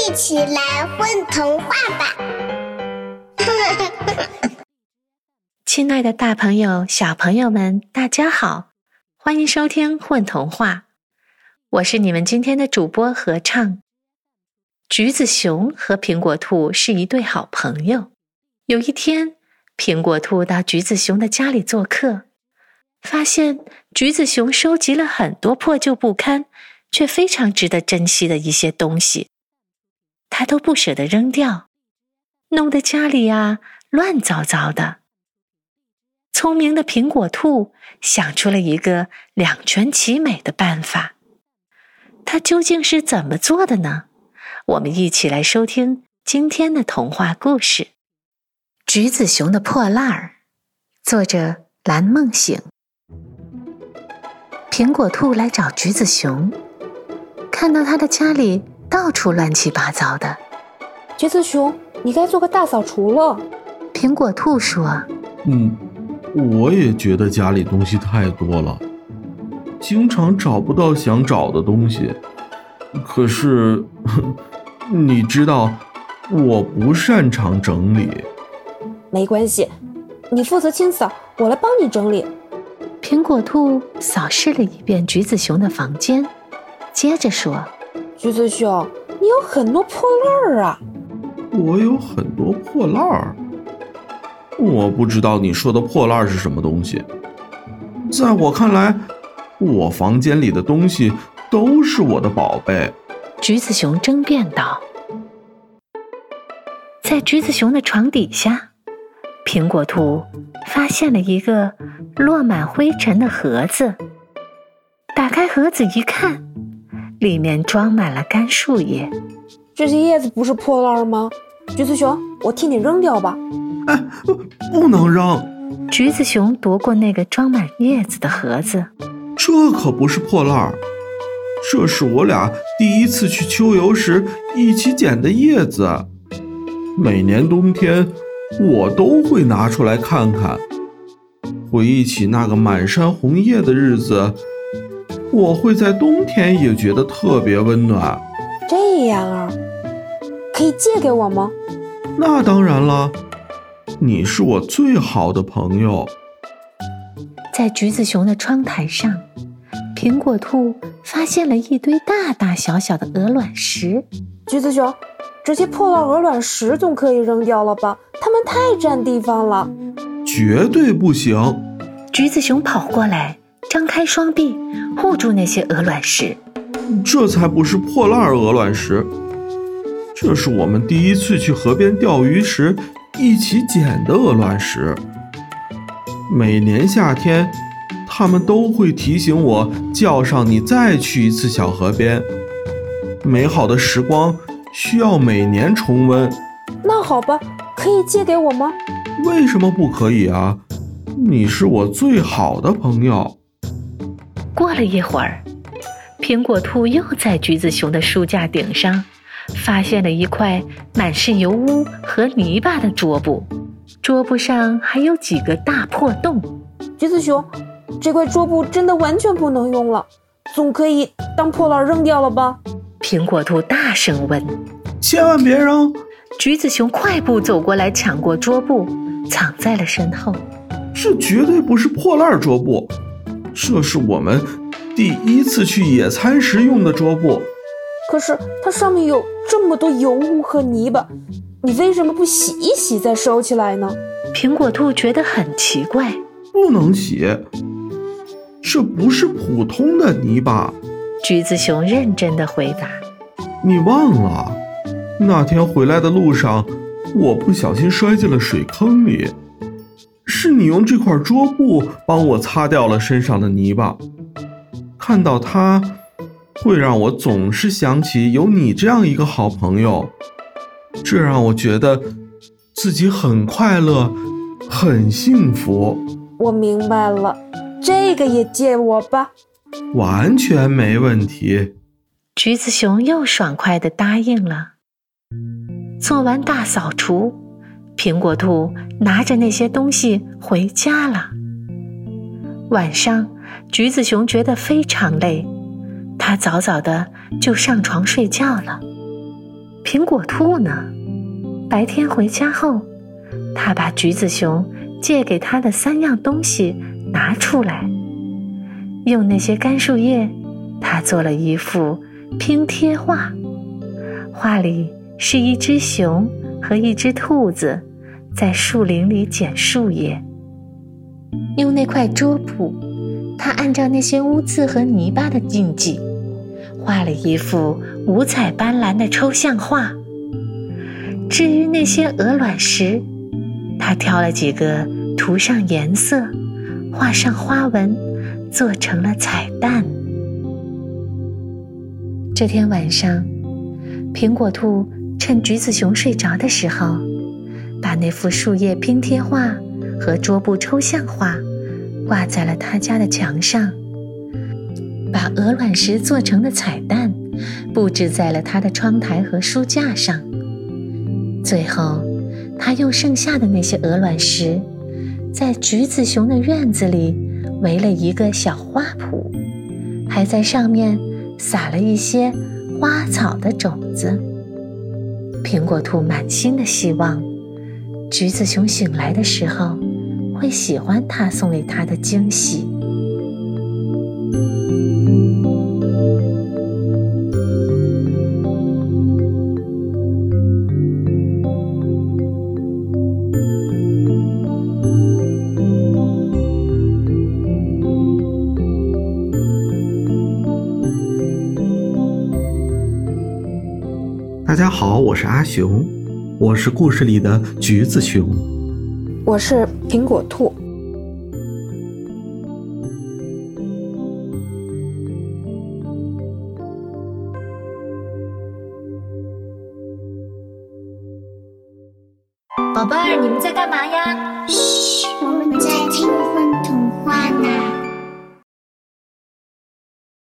一起来混童话吧！亲爱的，大朋友、小朋友们，大家好，欢迎收听《混童话》，我是你们今天的主播合唱。橘子熊和苹果兔是一对好朋友。有一天，苹果兔到橘子熊的家里做客，发现橘子熊收集了很多破旧不堪却非常值得珍惜的一些东西，他都不舍得扔掉，弄得家里呀乱糟糟的。聪明的苹果兔想出了一个两全其美的办法，它究竟是怎么做的呢？我们一起来收听今天的童话故事《橘子熊的破烂儿》，作者蓝梦醒。苹果兔来找橘子熊，看到他的家里到处乱七八糟的。橘子熊，你该做个大扫除了。苹果兔说：“嗯，我也觉得家里东西太多了，经常找不到想找的东西。可是……” 你知道，我不擅长整理。没关系，你负责清扫，我来帮你整理。苹果兔扫视了一遍橘子熊的房间，接着说：“橘子熊，你有很多破烂儿啊。”我有很多破烂儿。我不知道你说的破烂儿是什么东西。在我看来，我房间里的东西都是我的宝贝。橘子熊争辩道：“在橘子熊的床底下，苹果兔发现了一个落满灰尘的盒子。打开盒子一看，里面装满了干树叶。这些叶子不是破烂吗？橘子熊，我替你扔掉吧。”“哎，不能扔！”橘子熊夺过那个装满叶子的盒子，“这可不是破烂。”这是我俩第一次去秋游时一起捡的叶子，每年冬天我都会拿出来看看，回忆起那个满山红叶的日子，我会在冬天也觉得特别温暖。这样啊，可以借给我吗？那当然了，你是我最好的朋友。在橘子熊的窗台上。苹果兔发现了一堆大大小小的鹅卵石。橘子熊，这些破烂鹅卵石总可以扔掉了吧？它们太占地方了。绝对不行！橘子熊跑过来，张开双臂护住那些鹅卵石。这才不是破烂鹅卵石，这是我们第一次去河边钓鱼时一起捡的鹅卵石。每年夏天。他们都会提醒我叫上你再去一次小河边。美好的时光需要每年重温。那好吧，可以借给我吗？为什么不可以啊？你是我最好的朋友。过了一会儿，苹果兔又在橘子熊的书架顶上发现了一块满是油污和泥巴的桌布，桌布上还有几个大破洞。橘子熊。这块桌布真的完全不能用了，总可以当破烂扔掉了吧？苹果兔大声问：“千万别扔！”橘子熊快步走过来，抢过桌布，藏在了身后。这绝对不是破烂桌布，这是我们第一次去野餐时用的桌布。可是它上面有这么多油污和泥巴，你为什么不洗一洗再收起来呢？苹果兔觉得很奇怪。不能洗。这不是普通的泥巴，橘子熊认真的回答：“你忘了，那天回来的路上，我不小心摔进了水坑里，是你用这块桌布帮我擦掉了身上的泥巴。看到它，会让我总是想起有你这样一个好朋友，这让我觉得自己很快乐，很幸福。”我明白了。这个也借我吧，完全没问题。橘子熊又爽快的答应了。做完大扫除，苹果兔拿着那些东西回家了。晚上，橘子熊觉得非常累，他早早的就上床睡觉了。苹果兔呢？白天回家后，他把橘子熊借给他的三样东西拿出来，用那些干树叶，他做了一幅拼贴画。画里是一只熊和一只兔子在树林里捡树叶。用那块桌布，他按照那些污渍和泥巴的印记，画了一幅五彩斑斓的抽象画。至于那些鹅卵石，他挑了几个，涂上颜色，画上花纹，做成了彩蛋。这天晚上，苹果兔趁橘子熊睡着的时候，把那幅树叶拼贴画和桌布抽象画挂在了他家的墙上，把鹅卵石做成的彩蛋布置在了他的窗台和书架上。最后，他用剩下的那些鹅卵石，在橘子熊的院子里围了一个小花圃，还在上面撒了一些花草的种子。苹果兔满心的希望，橘子熊醒来的时候会喜欢他送给他的惊喜。大家好，我是阿雄，我是故事里的橘子熊。我是苹果兔。宝贝儿，你们在干嘛呀？嘘，